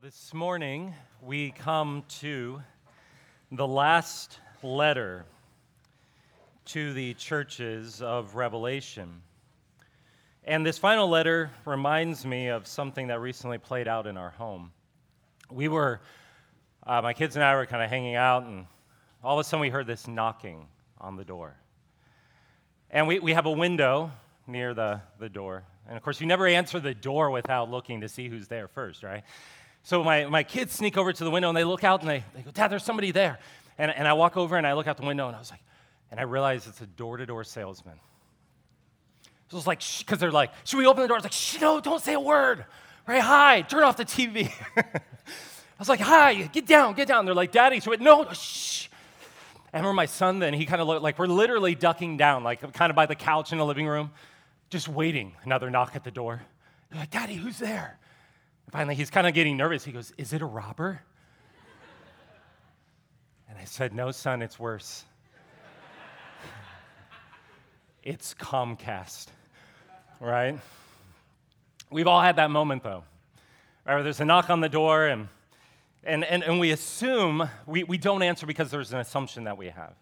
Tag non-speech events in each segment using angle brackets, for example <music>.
Well, this morning we come to the last letter to the churches of Revelation. And this final letter reminds me of something that recently played out in our home. We were, uh, my kids and I were kind of hanging out, and all of a sudden we heard this knocking on the door. And we, we have a window near the, the door. And of course, you never answer the door without looking to see who's there first, right? So my, my kids sneak over to the window and they look out and they, they go, Dad, there's somebody there. And, and I walk over and I look out the window and I was like, and I realize it's a door to door salesman. So it's like, because they're like, should we open the door? I was like, shh, no, don't say a word. Right, hi, turn off the TV. <laughs> I was like, hi, get down, get down. They're like, Daddy, so it, no, shh. And remember my son then, he kind of looked like we're literally ducking down, like kind of by the couch in the living room, just waiting another knock at the door. They're like, Daddy, who's there? And finally, he's kind of getting nervous. He goes, Is it a robber? And I said, No, son, it's worse. <laughs> it's Comcast, right? We've all had that moment, though. Right, there's a knock on the door, and, and, and, and we assume, we, we don't answer because there's an assumption that we have.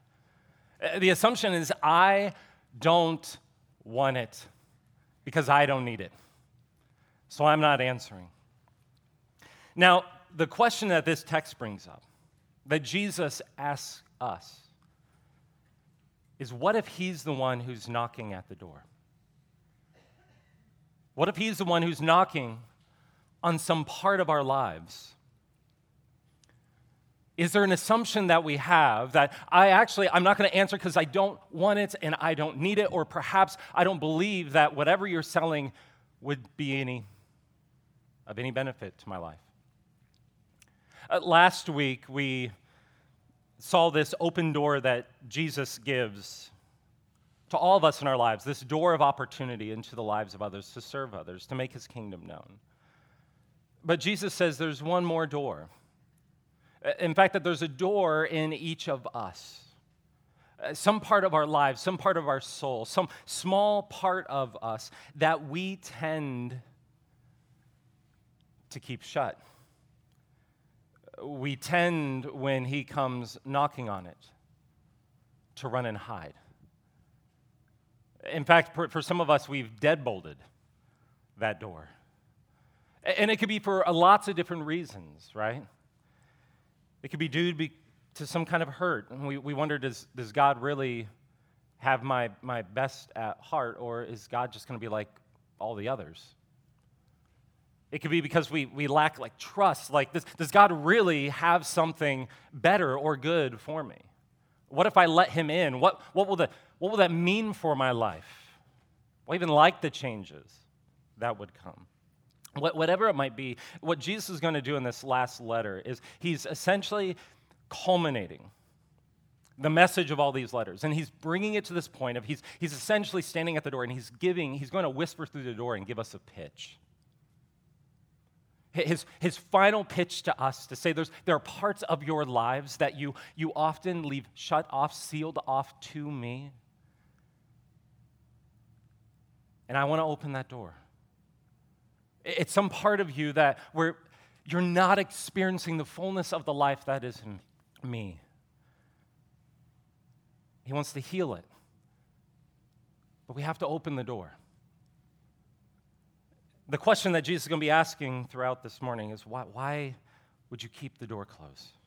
Uh, the assumption is, I don't want it because I don't need it. So I'm not answering. Now, the question that this text brings up, that Jesus asks us, is what if he's the one who's knocking at the door? What if he's the one who's knocking on some part of our lives? Is there an assumption that we have that I actually, I'm not going to answer because I don't want it and I don't need it, or perhaps I don't believe that whatever you're selling would be any, of any benefit to my life? Uh, last week, we saw this open door that Jesus gives to all of us in our lives this door of opportunity into the lives of others, to serve others, to make his kingdom known. But Jesus says there's one more door. Uh, in fact, that there's a door in each of us. Uh, some part of our lives, some part of our soul, some small part of us that we tend to keep shut we tend, when he comes knocking on it, to run and hide. In fact, for, for some of us, we've deadbolted that door. And it could be for uh, lots of different reasons, right? It could be due to, be, to some kind of hurt. And we, we wonder does, does God really have my, my best at heart, or is God just going to be like all the others? It could be because we, we lack like trust. Like, this, does God really have something better or good for me? What if I let him in? What, what, will, the, what will that mean for my life? I even like the changes that would come. What, whatever it might be, what Jesus is going to do in this last letter is he's essentially culminating the message of all these letters. And he's bringing it to this point of he's, he's essentially standing at the door and he's giving, he's going to whisper through the door and give us a pitch his, his final pitch to us to say there's, there are parts of your lives that you, you often leave shut off, sealed off to me. And I want to open that door. It's some part of you that where you're not experiencing the fullness of the life that is in me. He wants to heal it. But we have to open the door. The question that Jesus is going to be asking throughout this morning is why, why would you keep the door closed?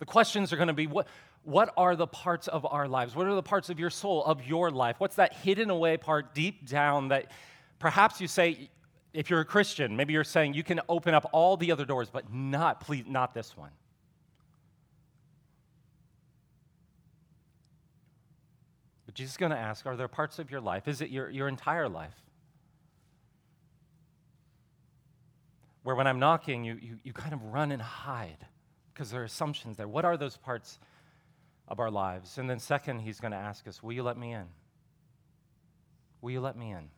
The questions are going to be what, what are the parts of our lives? What are the parts of your soul, of your life? What's that hidden away part deep down that perhaps you say, if you're a Christian, maybe you're saying you can open up all the other doors, but not, please, not this one. But Jesus is going to ask, are there parts of your life? Is it your, your entire life? Where when I'm knocking, you, you, you kind of run and hide because there are assumptions there. What are those parts of our lives? And then, second, he's going to ask us, Will you let me in? Will you let me in?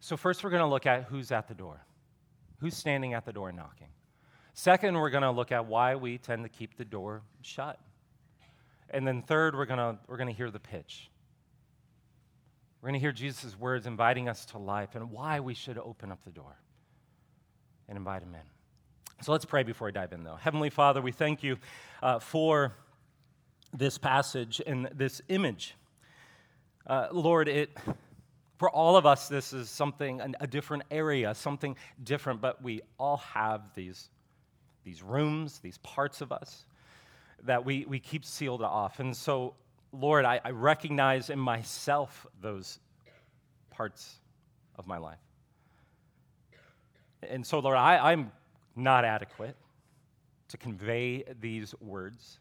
So, first, we're going to look at who's at the door, who's standing at the door knocking. Second, we're going to look at why we tend to keep the door shut. And then, third, we're going to, we're going to hear the pitch. We're going to hear Jesus' words inviting us to life and why we should open up the door and invite him in. So let's pray before I dive in, though. Heavenly Father, we thank you uh, for this passage and this image. Uh, Lord, it, for all of us, this is something, a different area, something different, but we all have these, these rooms, these parts of us that we, we keep sealed off. And so, Lord, I, I recognize in myself those parts of my life. And so, Lord, I, I'm not adequate to convey these words.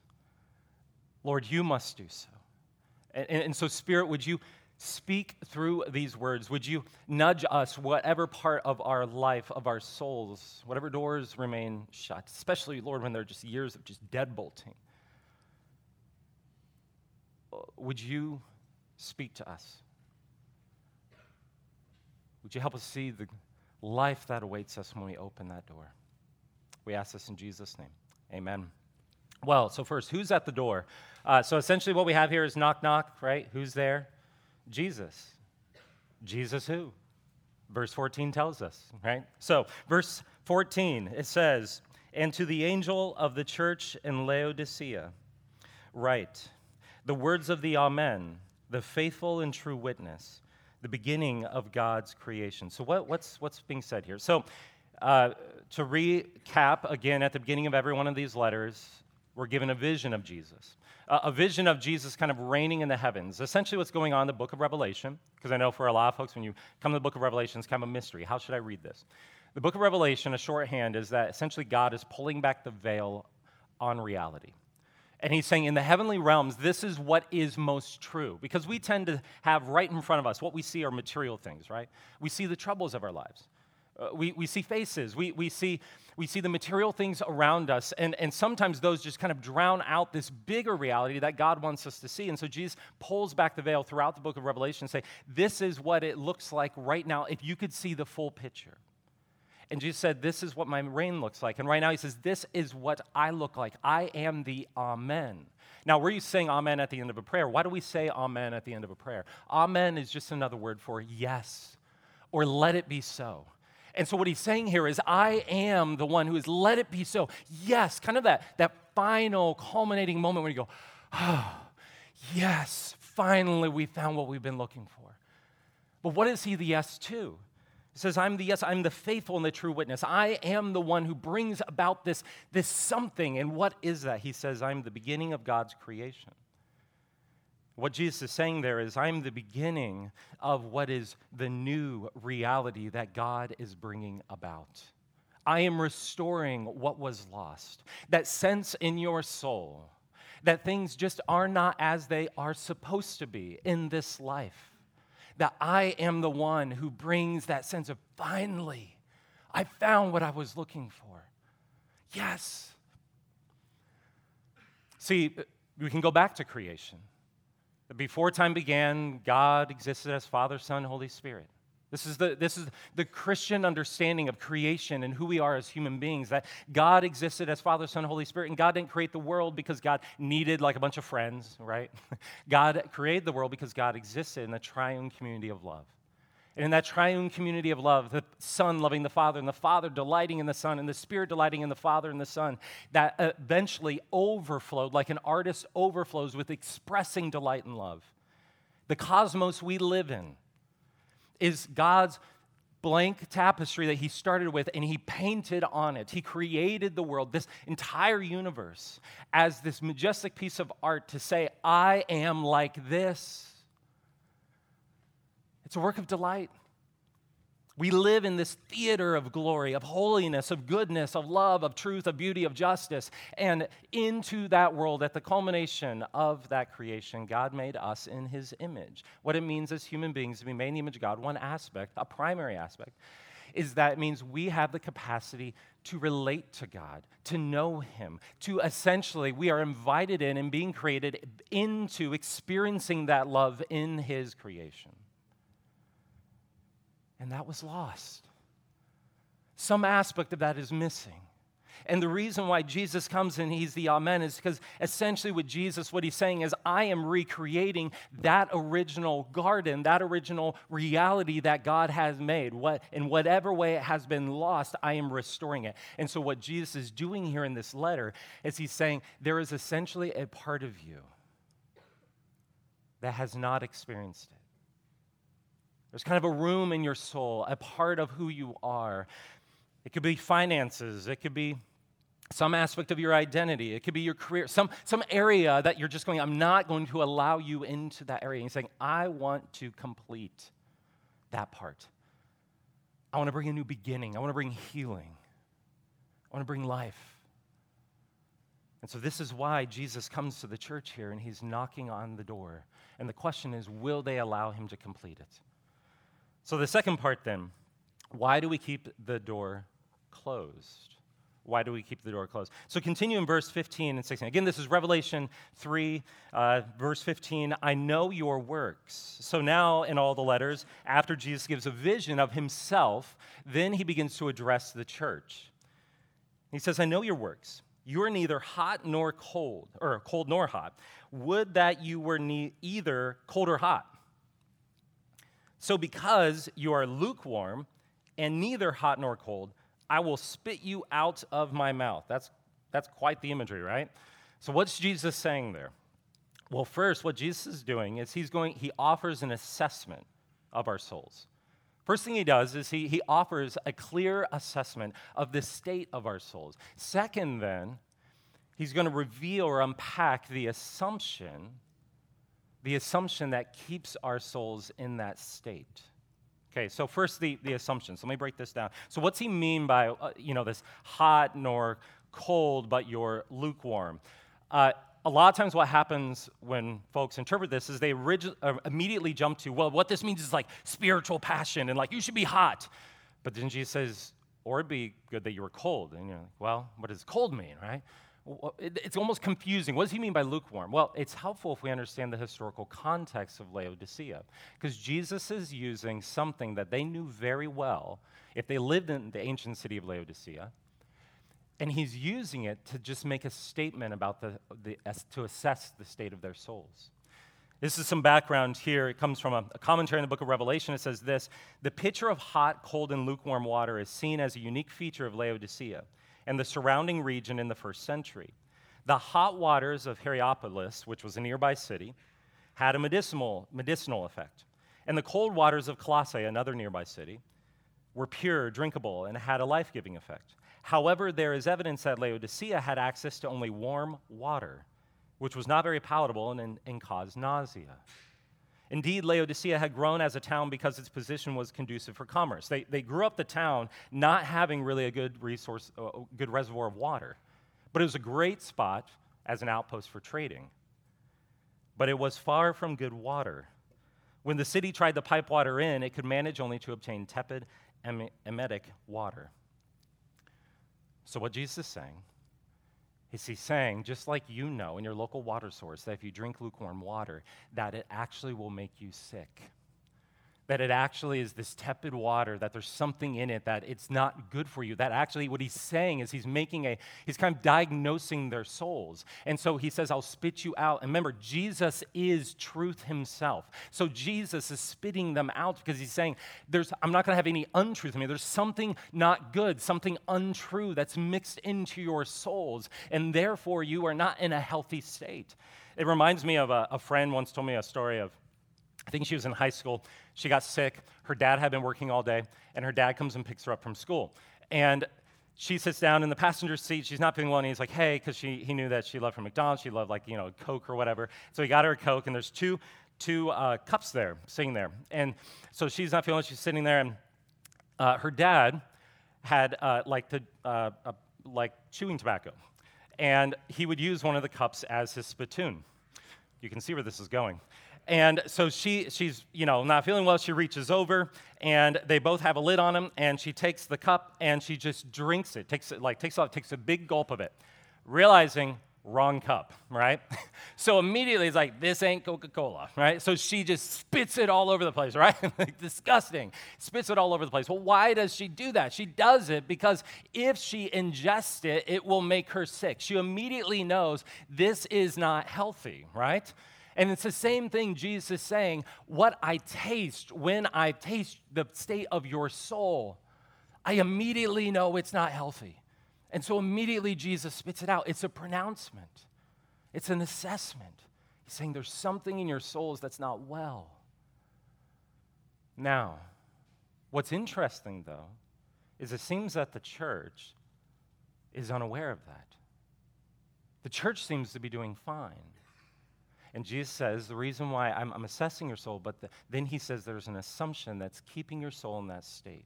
Lord, you must do so. And, and, so, Spirit, would you speak through these words? Would you nudge us, whatever part of our life, of our souls, whatever doors remain shut, especially, Lord, when they're just years of just deadbolting? Would you speak to us? Would you help us see the life that awaits us when we open that door? We ask this in Jesus' name. Amen. Well, so first, who's at the door? Uh, so essentially, what we have here is knock, knock, right? Who's there? Jesus. Jesus who? Verse 14 tells us, right? So, verse 14, it says, And to the angel of the church in Laodicea, write, the words of the Amen, the faithful and true witness, the beginning of God's creation. So, what, what's, what's being said here? So, uh, to recap again, at the beginning of every one of these letters, we're given a vision of Jesus. Uh, a vision of Jesus kind of reigning in the heavens. Essentially, what's going on in the book of Revelation, because I know for a lot of folks, when you come to the book of Revelation, it's kind of a mystery. How should I read this? The book of Revelation, a shorthand, is that essentially God is pulling back the veil on reality. And he's saying, in the heavenly realms, this is what is most true. Because we tend to have right in front of us what we see are material things, right? We see the troubles of our lives. Uh, we, we see faces. We, we, see, we see the material things around us. And, and sometimes those just kind of drown out this bigger reality that God wants us to see. And so Jesus pulls back the veil throughout the book of Revelation and say, this is what it looks like right now if you could see the full picture. And Jesus said, This is what my reign looks like. And right now he says, This is what I look like. I am the Amen. Now, we're used saying Amen at the end of a prayer. Why do we say Amen at the end of a prayer? Amen is just another word for yes or let it be so. And so what he's saying here is, I am the one who has let it be so. Yes, kind of that, that final culminating moment when you go, oh, yes, finally we found what we've been looking for. But what is he the yes to? Says, I'm the yes, I'm the faithful and the true witness. I am the one who brings about this, this something. And what is that? He says, I'm the beginning of God's creation. What Jesus is saying there is, I'm the beginning of what is the new reality that God is bringing about. I am restoring what was lost. That sense in your soul that things just are not as they are supposed to be in this life that I am the one who brings that sense of finally, I found what I was looking for. Yes. See, we can go back to creation. Before time began, God existed as Father, Son, Holy Spirit. This is, the, this is the Christian understanding of creation and who we are as human beings that God existed as Father, Son, Holy Spirit, and God didn't create the world because God needed like a bunch of friends, right? <laughs> God created the world because God existed in the triune community of love. And in that triune community of love, the Son loving the Father, and the Father delighting in the Son, and the Spirit delighting in the Father and the Son, that eventually overflowed like an artist overflows with expressing delight and love. The cosmos we live in is God's blank tapestry that he started with and he painted on it. He created the world, this entire universe, as this majestic piece of art to say, I am like this. It's a work of delight. We live in this theater of glory, of holiness, of goodness, of love, of truth, of beauty, of justice. And into that world, at the culmination of that creation, God made us in his image. What it means as human beings to be made in the image of God, one aspect, a primary aspect, is that it means we have the capacity to relate to God, to know Him, to essentially, we are invited in and being created into experiencing that love in His creation and that was lost. Some aspect of that is missing. And the reason why Jesus comes and he's the Amen is because essentially with Jesus, what he's saying is, I am recreating that original garden, that original reality that God has made. What, in whatever way it has been lost, I am restoring it. And so, what Jesus is doing here in this letter is he's saying, there is essentially a part of you that has not experienced it. There's kind of a room in your soul, a part of who you are. It could be finances, it could be some aspect of your identity, it could be your career, some, some area that you're just going, I'm not going to allow you into that area. And saying, I want to complete that part. I want to bring a new beginning, I want to bring healing, I want to bring life. And so, this is why Jesus comes to the church here and he's knocking on the door. And the question is will they allow him to complete it? So, the second part then why do we keep the door closed? Why do we keep the door closed? So, continue in verse 15 and 16. Again, this is Revelation 3, uh, verse 15. I know your works. So, now in all the letters, after Jesus gives a vision of himself, then he begins to address the church. He says, I know your works you are neither hot nor cold, or cold nor hot. Would that you were ne- either cold or hot. So, because you are lukewarm and neither hot nor cold, I will spit you out of my mouth. That's, that's quite the imagery, right? So, what's Jesus saying there? Well, first, what Jesus is doing is he's going, he offers an assessment of our souls. First thing he does is he, he offers a clear assessment of the state of our souls. Second, then, he's going to reveal or unpack the assumption, the assumption that keeps our souls in that state. Okay, so first the, the assumptions. Let me break this down. So what's he mean by, uh, you know, this hot nor cold, but you're lukewarm? Uh, a lot of times what happens when folks interpret this is they uh, immediately jump to, well, what this means is like spiritual passion and like you should be hot. But then Jesus says, or it'd be good that you were cold. And you're like, well, what does cold mean, right? It's almost confusing. What does he mean by lukewarm? Well, it's helpful if we understand the historical context of Laodicea, because Jesus is using something that they knew very well if they lived in the ancient city of Laodicea and he's using it to just make a statement about the, the to assess the state of their souls. This is some background here. It comes from a, a, commentary in the book of Revelation. It says this The picture of hot, cold, and lukewarm water is seen as a unique feature of Laodicea and the surrounding region in the first century. The hot waters of Hierapolis, which was a nearby city, had a medicinal, medicinal effect. And the cold waters of Colossae, another nearby city, were pure, drinkable, and had a life giving effect. However, there is evidence that Laodicea had access to only warm water, which was not very palatable and, and caused nausea. Indeed, Laodicea had grown as a town because its position was conducive for commerce. They, they grew up the town not having really a good resource, a good reservoir of water, but it was a great spot as an outpost for trading. But it was far from good water. When the city tried to pipe water in, it could manage only to obtain tepid, emetic water. So, what Jesus is saying is he's saying, just like you know in your local water source, that if you drink lukewarm water, that it actually will make you sick that it actually is this tepid water, that there's something in it that it's not good for you. That actually, what he's saying is he's making a, he's kind of diagnosing their souls. And so he says, I'll spit you out. And remember, Jesus is truth himself. So Jesus is spitting them out because he's saying, there's, I'm not going to have any untruth in me. There's something not good, something untrue that's mixed into your souls. And therefore, you are not in a healthy state. It reminds me of a, a friend once told me a story of, I think she was in high school. She got sick. Her dad had been working all day, and her dad comes and picks her up from school. And she sits down in the passenger seat. She's not feeling well, and he's like, "Hey," because he knew that she loved from McDonald's. She loved like you know Coke or whatever. So he got her a Coke, and there's two two uh, cups there sitting there. And so she's not feeling. She's sitting there, and uh, her dad had uh, like the uh, like chewing tobacco, and he would use one of the cups as his spittoon. You can see where this is going. And so she, she's, you know, not feeling well. She reaches over, and they both have a lid on them. And she takes the cup and she just drinks it. Takes it like takes off, takes a big gulp of it, realizing wrong cup, right? <laughs> so immediately it's like, this ain't Coca Cola, right? So she just spits it all over the place, <laughs> right? like, disgusting. Spits it all over the place. Well, why does she do that? She does it because if she ingests it, it will make her sick. She immediately knows this is not healthy, right? And it's the same thing Jesus is saying what I taste when I taste the state of your soul, I immediately know it's not healthy. And so immediately Jesus spits it out. It's a pronouncement, it's an assessment. He's saying there's something in your souls that's not well. Now, what's interesting though is it seems that the church is unaware of that. The church seems to be doing fine. And Jesus says, the reason why I'm, I'm assessing your soul, but the, then he says there's an assumption that's keeping your soul in that state.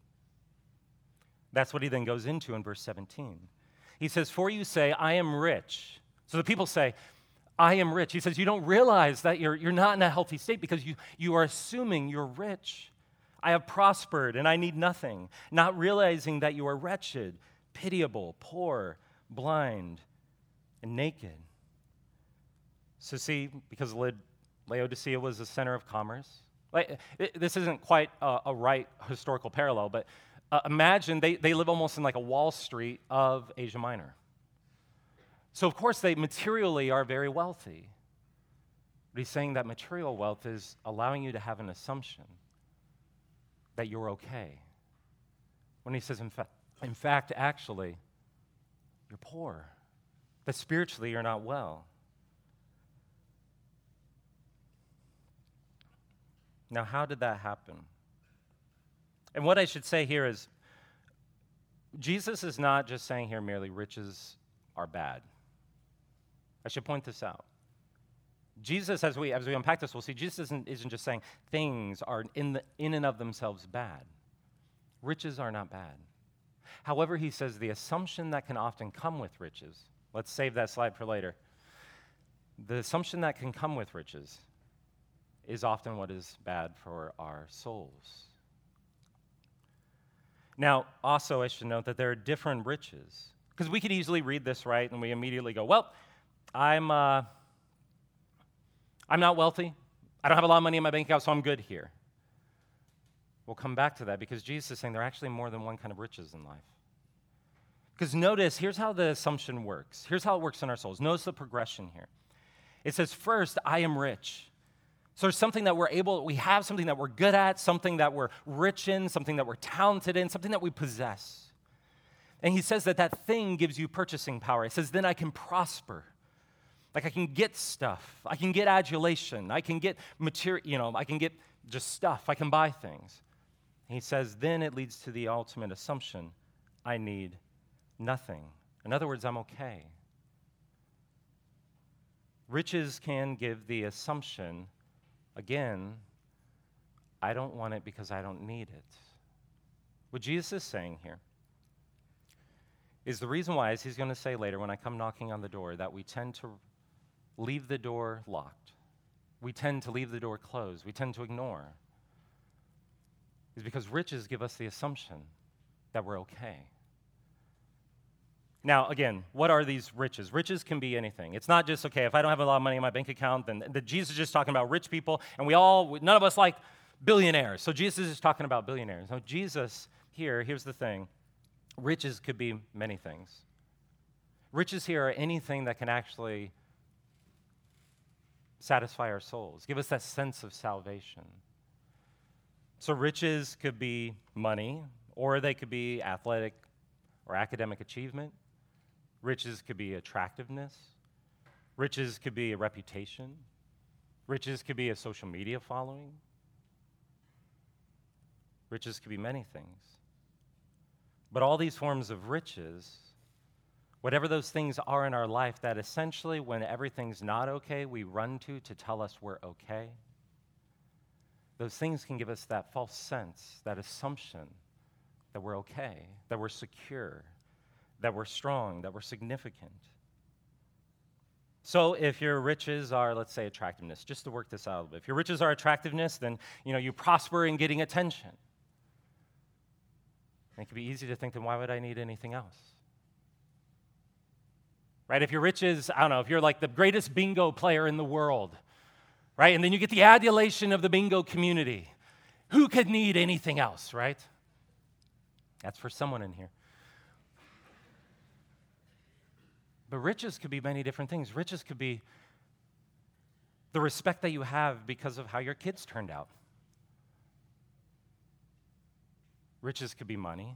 That's what he then goes into in verse 17. He says, For you say, I am rich. So the people say, I am rich. He says, You don't realize that you're, you're not in a healthy state because you, you are assuming you're rich. I have prospered and I need nothing, not realizing that you are wretched, pitiable, poor, blind, and naked. So, see, because Laodicea was the center of commerce, like, this isn't quite a, a right historical parallel, but uh, imagine they, they live almost in like a Wall Street of Asia Minor. So, of course, they materially are very wealthy. But he's saying that material wealth is allowing you to have an assumption that you're okay. When he says, in, fa- in fact, actually, you're poor, that spiritually you're not well. Now, how did that happen? And what I should say here is Jesus is not just saying here merely riches are bad. I should point this out. Jesus, as we, as we unpack this, we'll see Jesus isn't, isn't just saying things are in, the, in and of themselves bad. Riches are not bad. However, he says the assumption that can often come with riches, let's save that slide for later. The assumption that can come with riches is often what is bad for our souls. Now, also, I should note that there are different riches. Because we could easily read this, right, and we immediately go, well, I'm, uh, I'm not wealthy. I don't have a lot of money in my bank account, so I'm good here. We'll come back to that because Jesus is saying there are actually more than one kind of riches in life. Because notice, here's how the assumption works. Here's how it works in our souls. Notice the progression here. It says, first, I am rich. So there's something that we're able, we have something that we're good at, something that we're rich in, something that we're talented in, something that we possess. And he says that that thing gives you purchasing power. It says, then I can prosper. Like I can get stuff. I can get adulation. I can get material, you know, I can get just stuff. I can buy things. And he says, then it leads to the ultimate assumption I need nothing. In other words, I'm okay. Riches can give the assumption Again, I don't want it because I don't need it. What Jesus is saying here is the reason why, as he's going to say later when I come knocking on the door, that we tend to leave the door locked. We tend to leave the door closed. We tend to ignore. Is because riches give us the assumption that we're okay. Now, again, what are these riches? Riches can be anything. It's not just, okay, if I don't have a lot of money in my bank account, then the, Jesus is just talking about rich people, and we all, none of us like billionaires. So Jesus is talking about billionaires. Now, Jesus, here, here's the thing riches could be many things. Riches here are anything that can actually satisfy our souls, give us that sense of salvation. So, riches could be money, or they could be athletic or academic achievement. Riches could be attractiveness. Riches could be a reputation. Riches could be a social media following. Riches could be many things. But all these forms of riches, whatever those things are in our life, that essentially when everything's not okay, we run to to tell us we're okay, those things can give us that false sense, that assumption that we're okay, that we're secure, that we're strong, that we're significant. So if your riches are, let's say, attractiveness, just to work this out a little bit, if your riches are attractiveness, then you know you prosper in getting attention. And it can be easy to think, then why would I need anything else? right? If your riches, I don't know, if you're like the greatest bingo player in the world, right? And then you get the adulation of the bingo community. Who could need anything else, right? That's for someone in here. But riches could be many different things. Riches could be the respect that you have because of how your kids turned out. Riches could be money.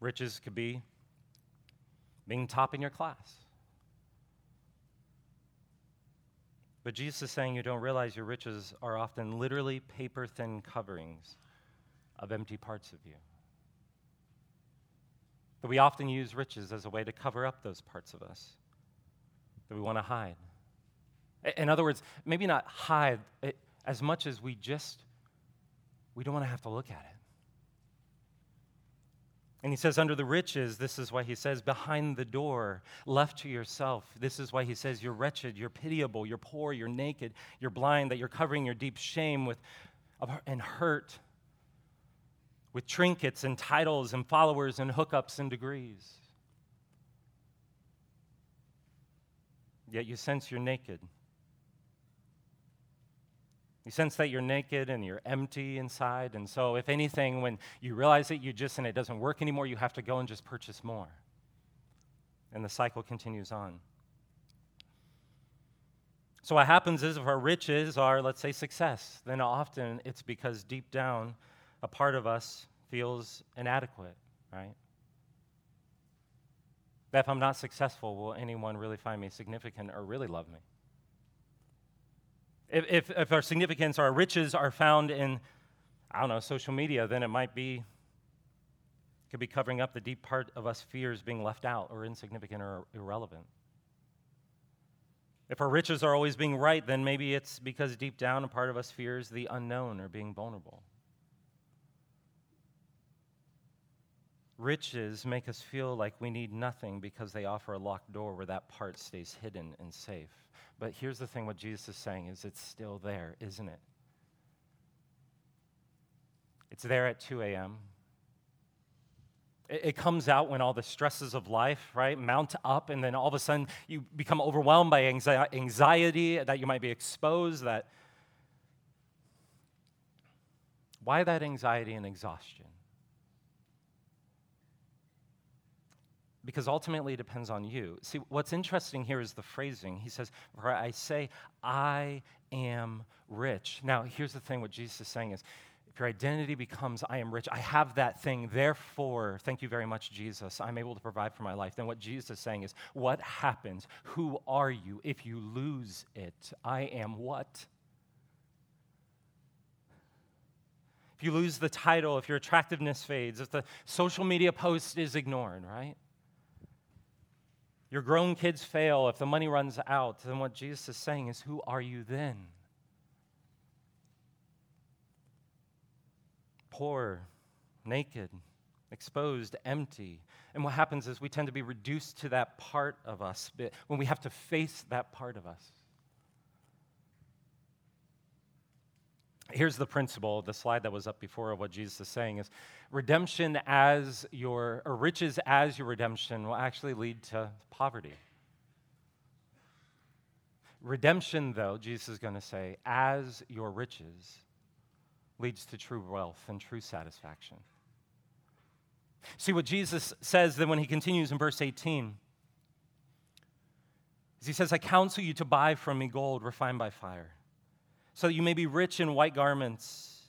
Riches could be being top in your class. But Jesus is saying you don't realize your riches are often literally paper thin coverings of empty parts of you. That we often use riches as a way to cover up those parts of us that we want to hide. In other words, maybe not hide as much as we just we don't want to have to look at it. And he says, under the riches, this is why he says, behind the door, left to yourself. This is why he says, you're wretched, you're pitiable, you're poor, you're naked, you're blind, that you're covering your deep shame with, and hurt with trinkets and titles and followers and hookups and degrees. Yet you sense you're naked. You sense that you're naked and you're empty inside. And so, if anything, when you realize that you just and it doesn't work anymore, you have to go and just purchase more. And the cycle continues on. So, what happens is if our riches are, let's say, success, then often it's because deep down, a part of us feels inadequate, right? That if I'm not successful, will anyone really find me significant or really love me? If, if, if our significance, our riches are found in, I don't know, social media, then it might be, could be covering up the deep part of us fears being left out or insignificant or irrelevant. If our riches are always being right, then maybe it's because deep down a part of us fears the unknown or being vulnerable. Riches make us feel like we need nothing because they offer a locked door where that part stays hidden and safe. But here's the thing what Jesus is saying is it's still there, isn't it? It's there at 2 a.m. It, comes out when all the stresses of life, right, mount up, and then all of a sudden you become overwhelmed by anxiety that you might be exposed. That why that anxiety and exhaustion? Because ultimately it depends on you. See, what's interesting here is the phrasing. He says, For I say, I am rich. Now, here's the thing what Jesus is saying is, if your identity becomes, I am rich, I have that thing, therefore, thank you very much, Jesus, I'm able to provide for my life. Then what Jesus is saying is, what happens? Who are you if you lose it? I am what? If you lose the title, if your attractiveness fades, if the social media post is ignored, right? Your grown kids fail, if the money runs out, then what Jesus is saying is, Who are you then? Poor, naked, exposed, empty. And what happens is we tend to be reduced to that part of us when we have to face that part of us. Here's the principle, the slide that was up before of what Jesus is saying is redemption as your, or riches as your redemption will actually lead to poverty. Redemption, though, Jesus is going to say, as your riches leads to true wealth and true satisfaction. See what Jesus says then when he continues in verse 18. Is he says, I counsel you to buy from me gold refined by fire so that you may be rich in white garments,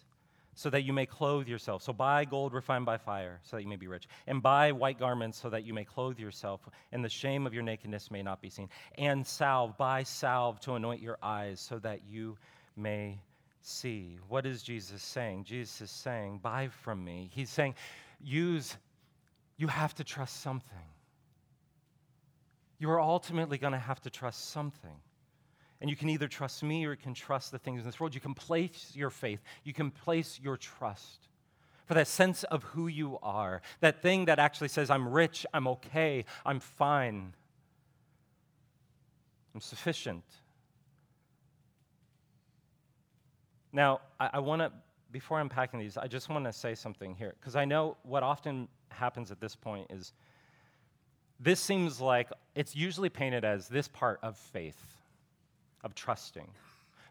so that you may clothe yourself. So buy gold refined by fire, so that you may be rich. And buy white garments, so that you may clothe yourself, and the shame of your nakedness may not be seen. And salve, buy salve to anoint your eyes, so that you may see. What is Jesus saying? Jesus is saying, buy from me. He's saying, use, you have to trust something. You are ultimately going to have to trust something. And you can either trust me or you can trust the things in this world. You can place your faith, you can place your trust for that sense of who you are, that thing that actually says, I'm rich, I'm okay, I'm fine, I'm sufficient. Now, I, I want to, before unpacking these, I just want to say something here, because I know what often happens at this point is this seems like it's usually painted as this part of faith, of trusting,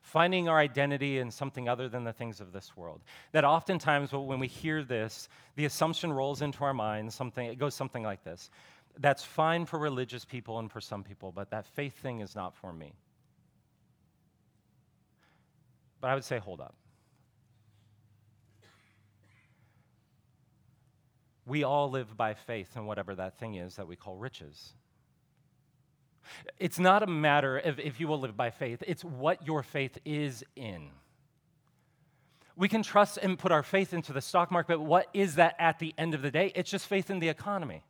finding our identity in something other than the things of this world. That oftentimes when we hear this, the assumption rolls into our minds something it goes something like this. That's fine for religious people and for some people, but that faith thing is not for me. But I would say, hold up. We all live by faith in whatever that thing is that we call riches. It's not a matter of if you will live by faith, it's what your faith is in. We can trust and put our faith into the stock market, but what is that at the end of the day? It's just faith in the economy.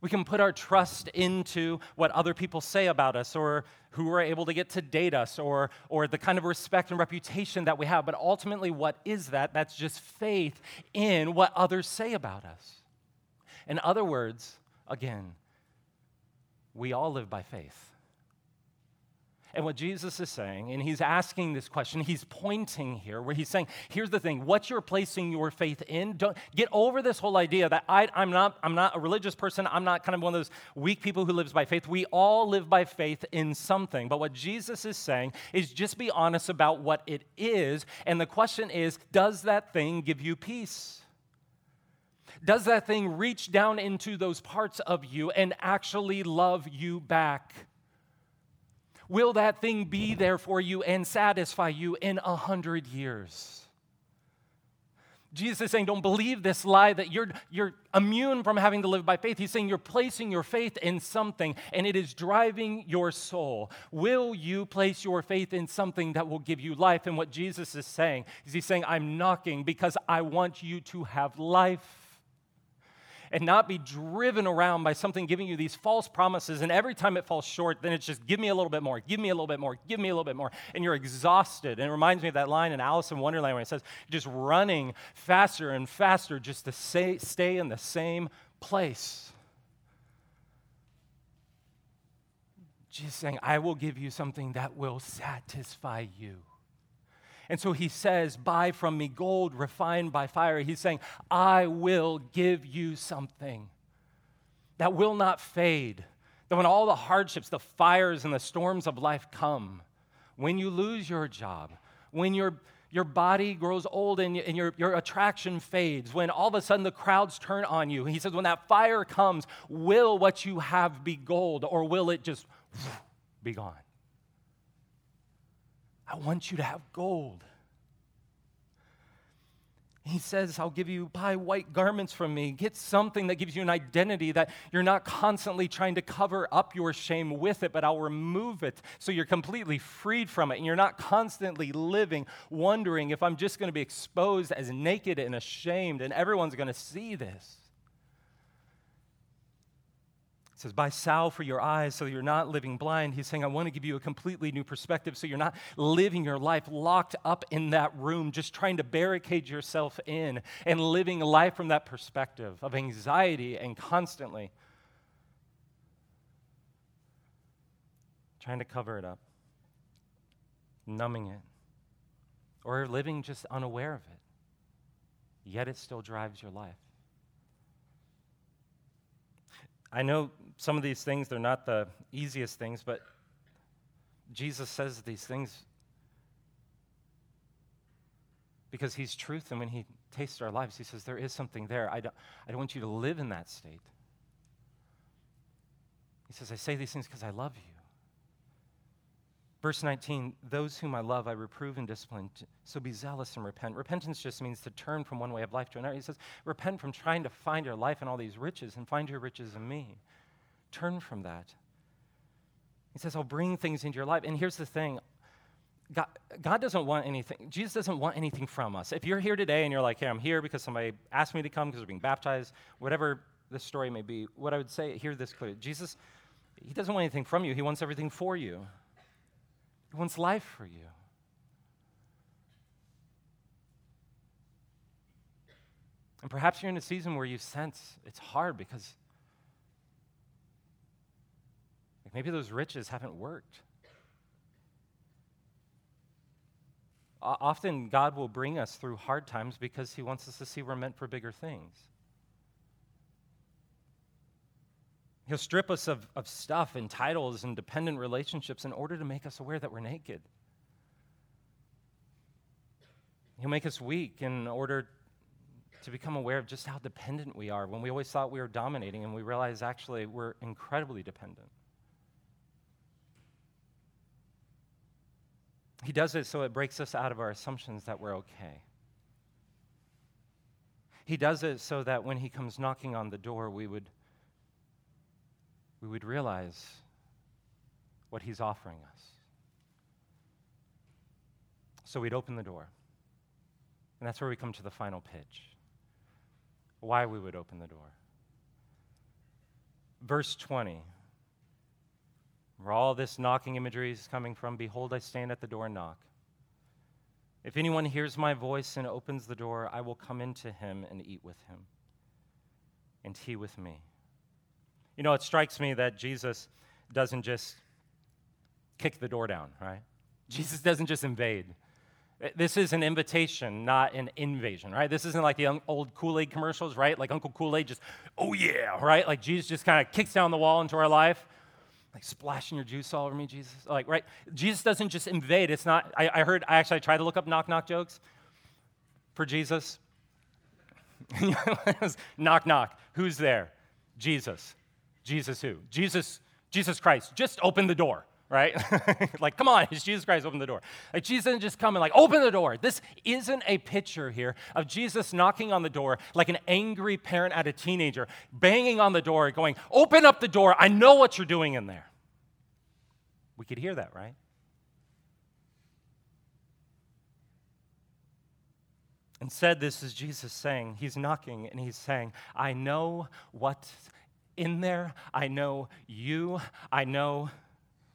We can put our trust into what other people say about us or who are able to get to date us or, or the kind of respect and reputation that we have. But ultimately, what is that? That's just faith in what others say about us. In other words, again, we all live by faith. And what Jesus is saying, and he's asking this question, he's pointing here where he's saying, here's the thing, what you're placing your faith in, don't get over this whole idea that I, am not, I'm not a religious person, I'm not kind of one of those weak people who lives by faith. We all live by faith in something. But what Jesus is saying is just be honest about what it is. And the question is, does that thing give you peace? Does that thing reach down into those parts of you and actually love you back? Will that thing be there for you and satisfy you in a hundred years? Jesus is saying, don't believe this lie that you're, you're immune from having to live by faith. He's saying you're placing your faith in something and it is driving your soul. Will you place your faith in something that will give you life? And what Jesus is saying is, He's saying, I'm knocking because I want you to have life and not be driven around by something giving you these false promises. And every time it falls short, then it's just give me a little bit more, give me a little bit more, give me a little bit more. And you're exhausted. And it reminds me of that line in Alice in Wonderland where it says, just running faster and faster just to say, stay in the same place. Jesus saying, I will give you something that will satisfy you. And so he says, Buy from me gold refined by fire. He's saying, I will give you something that will not fade. That when all the hardships, the fires, and the storms of life come, when you lose your job, when your your body grows old and, and your, your attraction fades, when all of a sudden the crowds turn on you. He says, when that fire comes, will what you have be gold or will it just be gone? I want you to have gold. He says, I'll give you, buy white garments from me. Get something that gives you an identity that you're not constantly trying to cover up your shame with it, but I'll remove it so you're completely freed from it. And you're not constantly living, wondering if I'm just going to be exposed as naked and ashamed and everyone's going to see this. It says, Buy salve for your eyes so you're not living blind. He's saying, I want to give you a completely new perspective so you're not living your life locked up in that room, just trying to barricade yourself in and living life from that perspective of anxiety and constantly trying to cover it up, numbing it, or living just unaware of it. Yet it still drives your life. I know some of these things, they're not the easiest things, but Jesus says these things because he's truth. And when he tastes our lives, he says, There is something there. I don't, I don't want you to live in that state. He says, I say these things because I love you. Verse 19, those whom I love, I reprove and discipline. So be zealous and repent. Repentance just means to turn from one way of life to another. He says, repent from trying to find your life in all these riches and find your riches in me. Turn from that. He says, I'll bring things into your life. And here's the thing God, God doesn't want anything, Jesus doesn't want anything from us. If you're here today and you're like, hey, I'm here because somebody asked me to come because we're being baptized, whatever the story may be, what I would say, hear this clearly. Jesus, He doesn't want anything from you, He wants everything for you. He wants life for you. And perhaps you're in a season where you sense it's hard because maybe those riches haven't worked. Often, God will bring us through hard times because He wants us to see we're meant for bigger things. He'll strip us of, of stuff and titles and dependent relationships in order to make us aware that we're naked. He'll make us weak in order to become aware of just how dependent we are when we always thought we were dominating and we realize actually we're incredibly dependent. He does it so it breaks us out of our assumptions that we're okay. He does it so that when he comes knocking on the door, we would, we would realize what he's offering us. So we'd open the door. And that's where we come to the final pitch why we would open the door. Verse 20, where all this knocking imagery is coming from Behold, I stand at the door and knock. If anyone hears my voice and opens the door, I will come into him and eat with him, and he with me. You know, it strikes me that Jesus doesn't just kick the door down, right? Jesus doesn't just invade. This is an invitation, not an invasion, right? This isn't like the old Kool Aid commercials, right? Like Uncle Kool Aid just, oh yeah, right? Like Jesus just kind of kicks down the wall into our life like splashing your juice all over me, Jesus. Like, right? Jesus doesn't just invade. It's not, I, I heard, I actually tried to look up knock knock jokes for Jesus. <laughs> knock knock. Who's there? Jesus. Jesus who? Jesus, Jesus Christ. Just open the door, right? <laughs> like, come on, it's <laughs> Jesus Christ, open the door. Like, Jesus didn't just come and like, open the door. This isn't a picture here of Jesus knocking on the door like an angry parent at a teenager, banging on the door, going, open up the door. I know what you're doing in there. We could hear that, right? Instead, this is Jesus saying, He's knocking and He's saying, I know what's in there. I know you. I know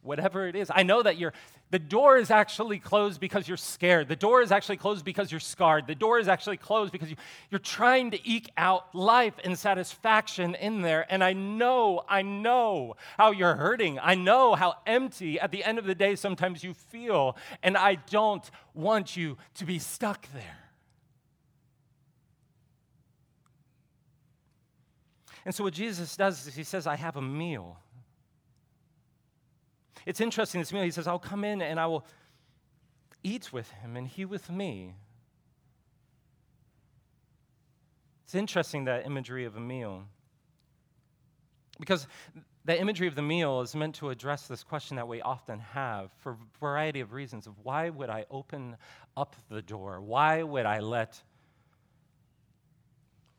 whatever it is. I know that you're, the door is actually closed because you're scared. The door is actually closed because you're scarred. The door is actually closed because you, you're trying to eke out life and satisfaction in there. And I know, I know how you're hurting. I know how empty at the end of the day sometimes you feel. And I don't want you to be stuck there. And so, what Jesus does is he says, I have a meal. It's interesting, this meal, he says, I'll come in and I will eat with him and he with me. It's interesting that imagery of a meal. Because the imagery of the meal is meant to address this question that we often have for a variety of reasons of why would I open up the door? Why would I let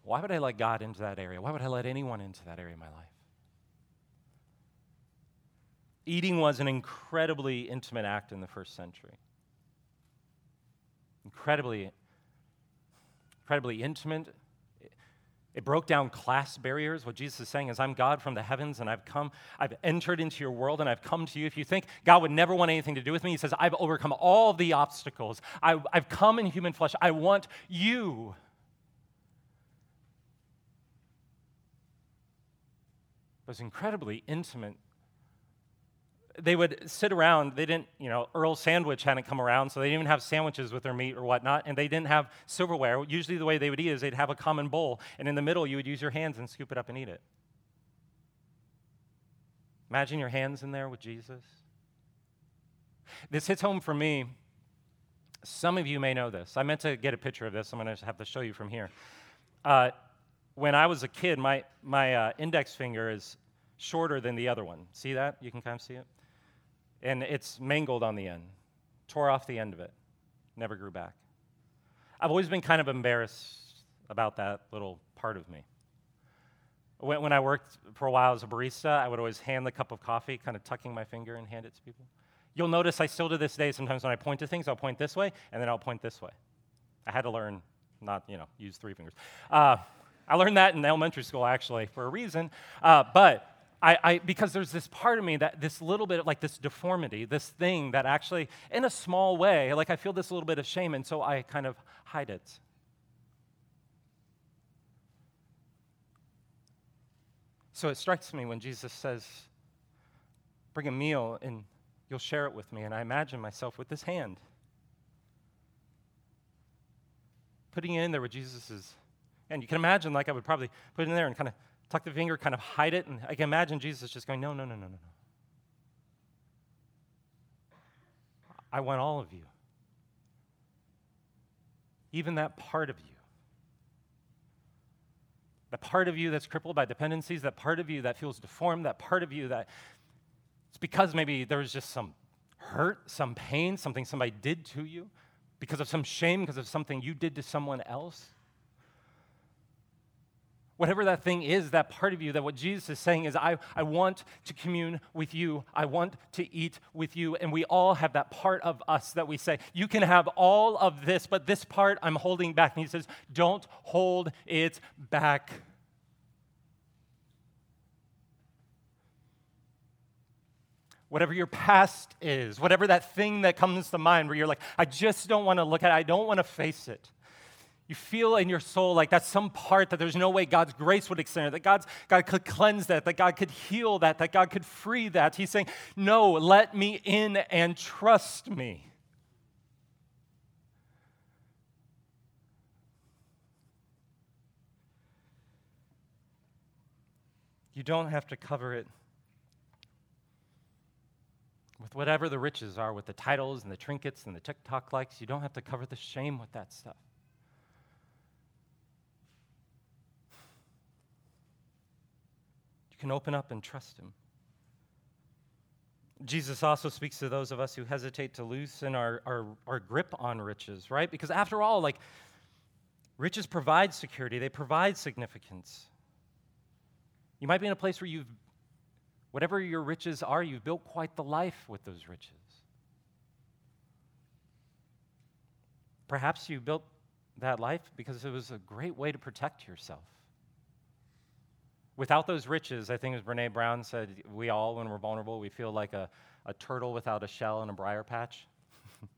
why would I let God into that area? Why would I let anyone into that area of my life? Eating was an incredibly intimate act in the first century. Incredibly, incredibly intimate. It broke down class barriers. What Jesus is saying is, I'm God from the heavens, and I've come, I've entered into your world, and I've come to you. If you think God would never want anything to do with me, he says, I've overcome all the obstacles. I, have come in human flesh. I want you. Was incredibly intimate they would sit around. They didn't, you know, Earl Sandwich hadn't come around, so they didn't even have sandwiches with their meat or whatnot, and they didn't have silverware. Usually, the way they would eat is they'd have a common bowl, and in the middle, you would use your hands and scoop it up and eat it. Imagine your hands in there with Jesus. This hits home for me. Some of you may know this. I meant to get a picture of this. I'm going to have to show you from here. Uh, when I was a kid, my, my uh, index finger is shorter than the other one. See that? You can kind of see it? and it's mangled on the end. Tore off the end of it. Never grew back. I've always been kind of embarrassed about that little part of me. When, when I worked for a while as a barista, I would always hand the cup of coffee, kind of tucking my finger and hand it to people. You'll notice I still to this day, sometimes when I point to things, I'll point this way, and then I'll point this way. I had to learn not, you know, use three fingers. Uh, I learned that in elementary school, actually, for a reason. Uh, but I, I, because there's this part of me that this little bit of like this deformity, this thing that actually, in a small way, like I feel this little bit of shame, and so I kind of hide it. So it strikes me when Jesus says, Bring a meal and you'll share it with me. And I imagine myself with this hand, putting it in there with Jesus' and you can imagine, like I would probably put it in there and kind of tuck the finger, kind of hide it. And I can imagine Jesus just going, No, no, no, no, no, no. I want all of you. Even that part of you. That part of you that's crippled by dependencies, that part of you that feels deformed, that part of you that it's because maybe there was just some hurt, some pain, something somebody did to you, because of some shame, because of something you did to someone else. Whatever that thing is, that part of you, that what Jesus is saying is, I, I want to commune with you. I want to eat with you. And we all have that part of us that we say, You can have all of this, but this part I'm holding back. And he says, Don't hold it back. whatever your past is, whatever that thing that comes to mind where you're like, I just don't want to look at it, I don't want to face it. You feel in your soul like that's some part that there's no way God's grace would extend, that God's, God could cleanse that, that God could heal that, that God could free that. He's saying, No, let me in and trust me. You don't have to cover it with whatever the riches are, with the titles and the trinkets and the TikTok likes. You don't have to cover the shame with that stuff. Can open up and trust Him. Jesus also speaks to those of us who hesitate to loosen our, our, our grip on riches, right? Because after all, like, riches provide security, they provide significance. You might be in a place where you've, whatever your riches are, you've built quite the life with those riches. Perhaps you built that life because it was a great way to protect yourself. Without those riches, I think as Brene Brown said, we all, when we're vulnerable, we feel like a, a turtle without a shell and a briar patch. <laughs>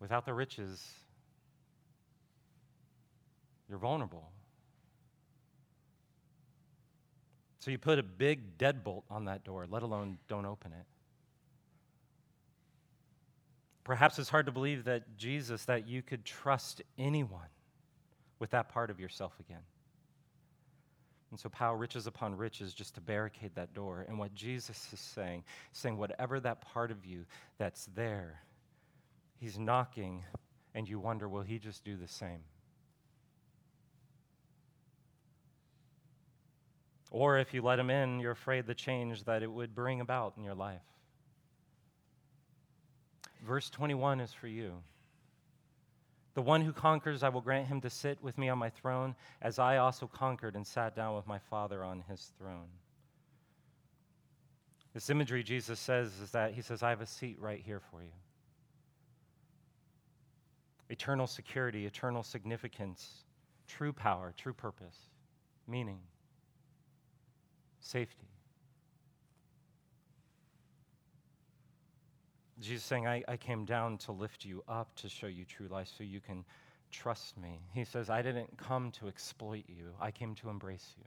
without the riches, you're vulnerable. So you put a big deadbolt on that door, let alone don't open it. Perhaps it's hard to believe that Jesus, that you could trust anyone with that part of yourself again. And so, pile riches upon riches just to barricade that door. And what Jesus is saying, saying, whatever that part of you that's there, he's knocking, and you wonder, will he just do the same? Or if you let him in, you're afraid the change that it would bring about in your life. Verse 21 is for you. The one who conquers, I will grant him to sit with me on my throne, as I also conquered and sat down with my Father on his throne. This imagery Jesus says is that he says, I have a seat right here for you. Eternal security, eternal significance, true power, true purpose, meaning, safety. Jesus saying, I, I came down to lift you up, to show you true life so you can trust me. He says, I didn't come to exploit you, I came to embrace you.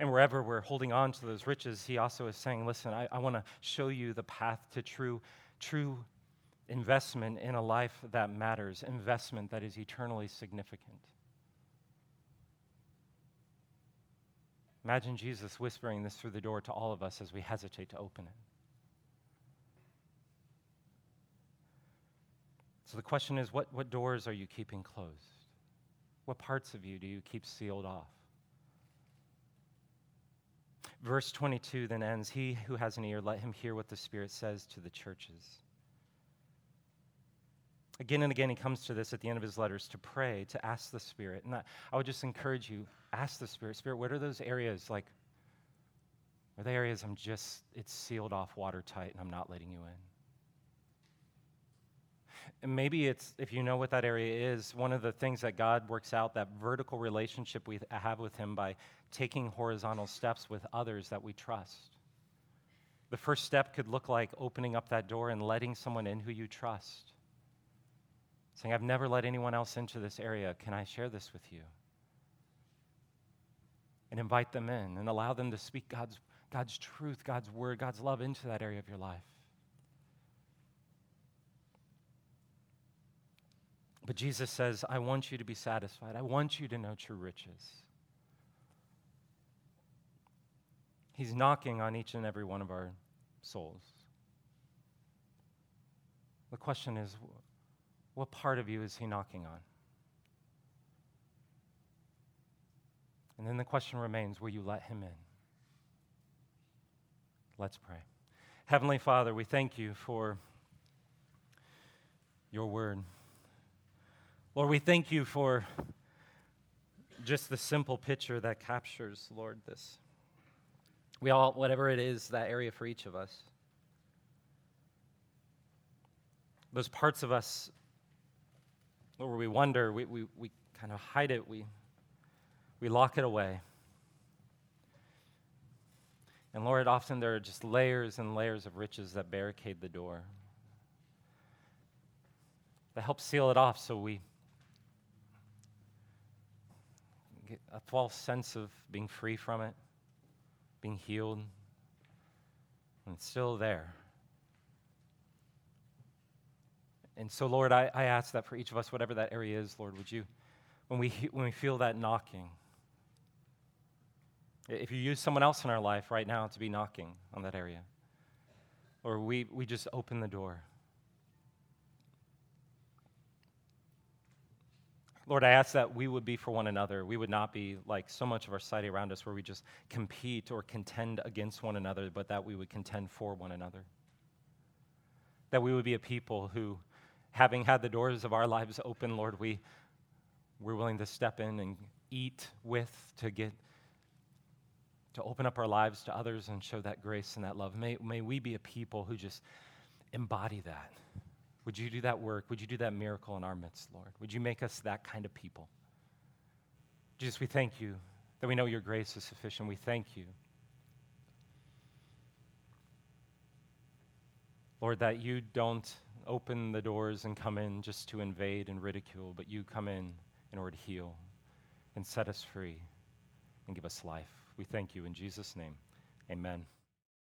And wherever we're holding on to those riches, he also is saying, Listen, I, I want to show you the path to true, true investment in a life that matters, investment that is eternally significant. Imagine Jesus whispering this through the door to all of us as we hesitate to open it. So the question is what, what doors are you keeping closed? What parts of you do you keep sealed off? Verse 22 then ends He who has an ear, let him hear what the Spirit says to the churches. Again and again, he comes to this at the end of his letters to pray, to ask the Spirit. And I, I would just encourage you ask the Spirit, Spirit, what are those areas like? Are the areas I'm just, it's sealed off watertight and I'm not letting you in? And maybe it's, if you know what that area is, one of the things that God works out, that vertical relationship we have with Him by taking horizontal steps with others that we trust. The first step could look like opening up that door and letting someone in who you trust saying, I've never let anyone else into this area. Can I share this with you? And invite them in and allow them to speak God's, God's truth, God's word, God's love into that area of your life. But Jesus says, I want you to be satisfied. I want you to know true riches. He's knocking on each and every one of our souls. The question is, what part of you is he knocking on? And then the question remains will you let him in? Let's pray. Heavenly Father, we thank you for your word. Lord, we thank you for just the simple picture that captures, Lord, this. We all, whatever it is, that area for each of us. Those parts of us where we wonder, we, we, we kind of hide it, we, we lock it away. And Lord, often there are just layers and layers of riches that barricade the door, that help seal it off so we get a false sense of being free from it, being healed, and it's still there. And so, Lord, I, I ask that for each of us, whatever that area is, Lord, would you, when we, when we feel that knocking, if you use someone else in our life right now to be knocking on that area, or we, we just open the door. Lord, I ask that we would be for one another. We would not be like so much of our society around us where we just compete or contend against one another, but that we would contend for one another. That we would be a people who having had the doors of our lives open, Lord, we, we're willing to step in and eat with, to get, to open up our lives to others and show that grace and that love. May, may we be a people who just embody that. Would you do that work? Would you do that miracle in our midst, Lord? Would you make us that kind of people? Jesus, we thank you that we know your grace is sufficient. We thank you. Lord, that you don't open the doors and come in just to invade and ridicule, but you come in in order to heal and set us free and give us life. We thank you in Jesus' name. Amen.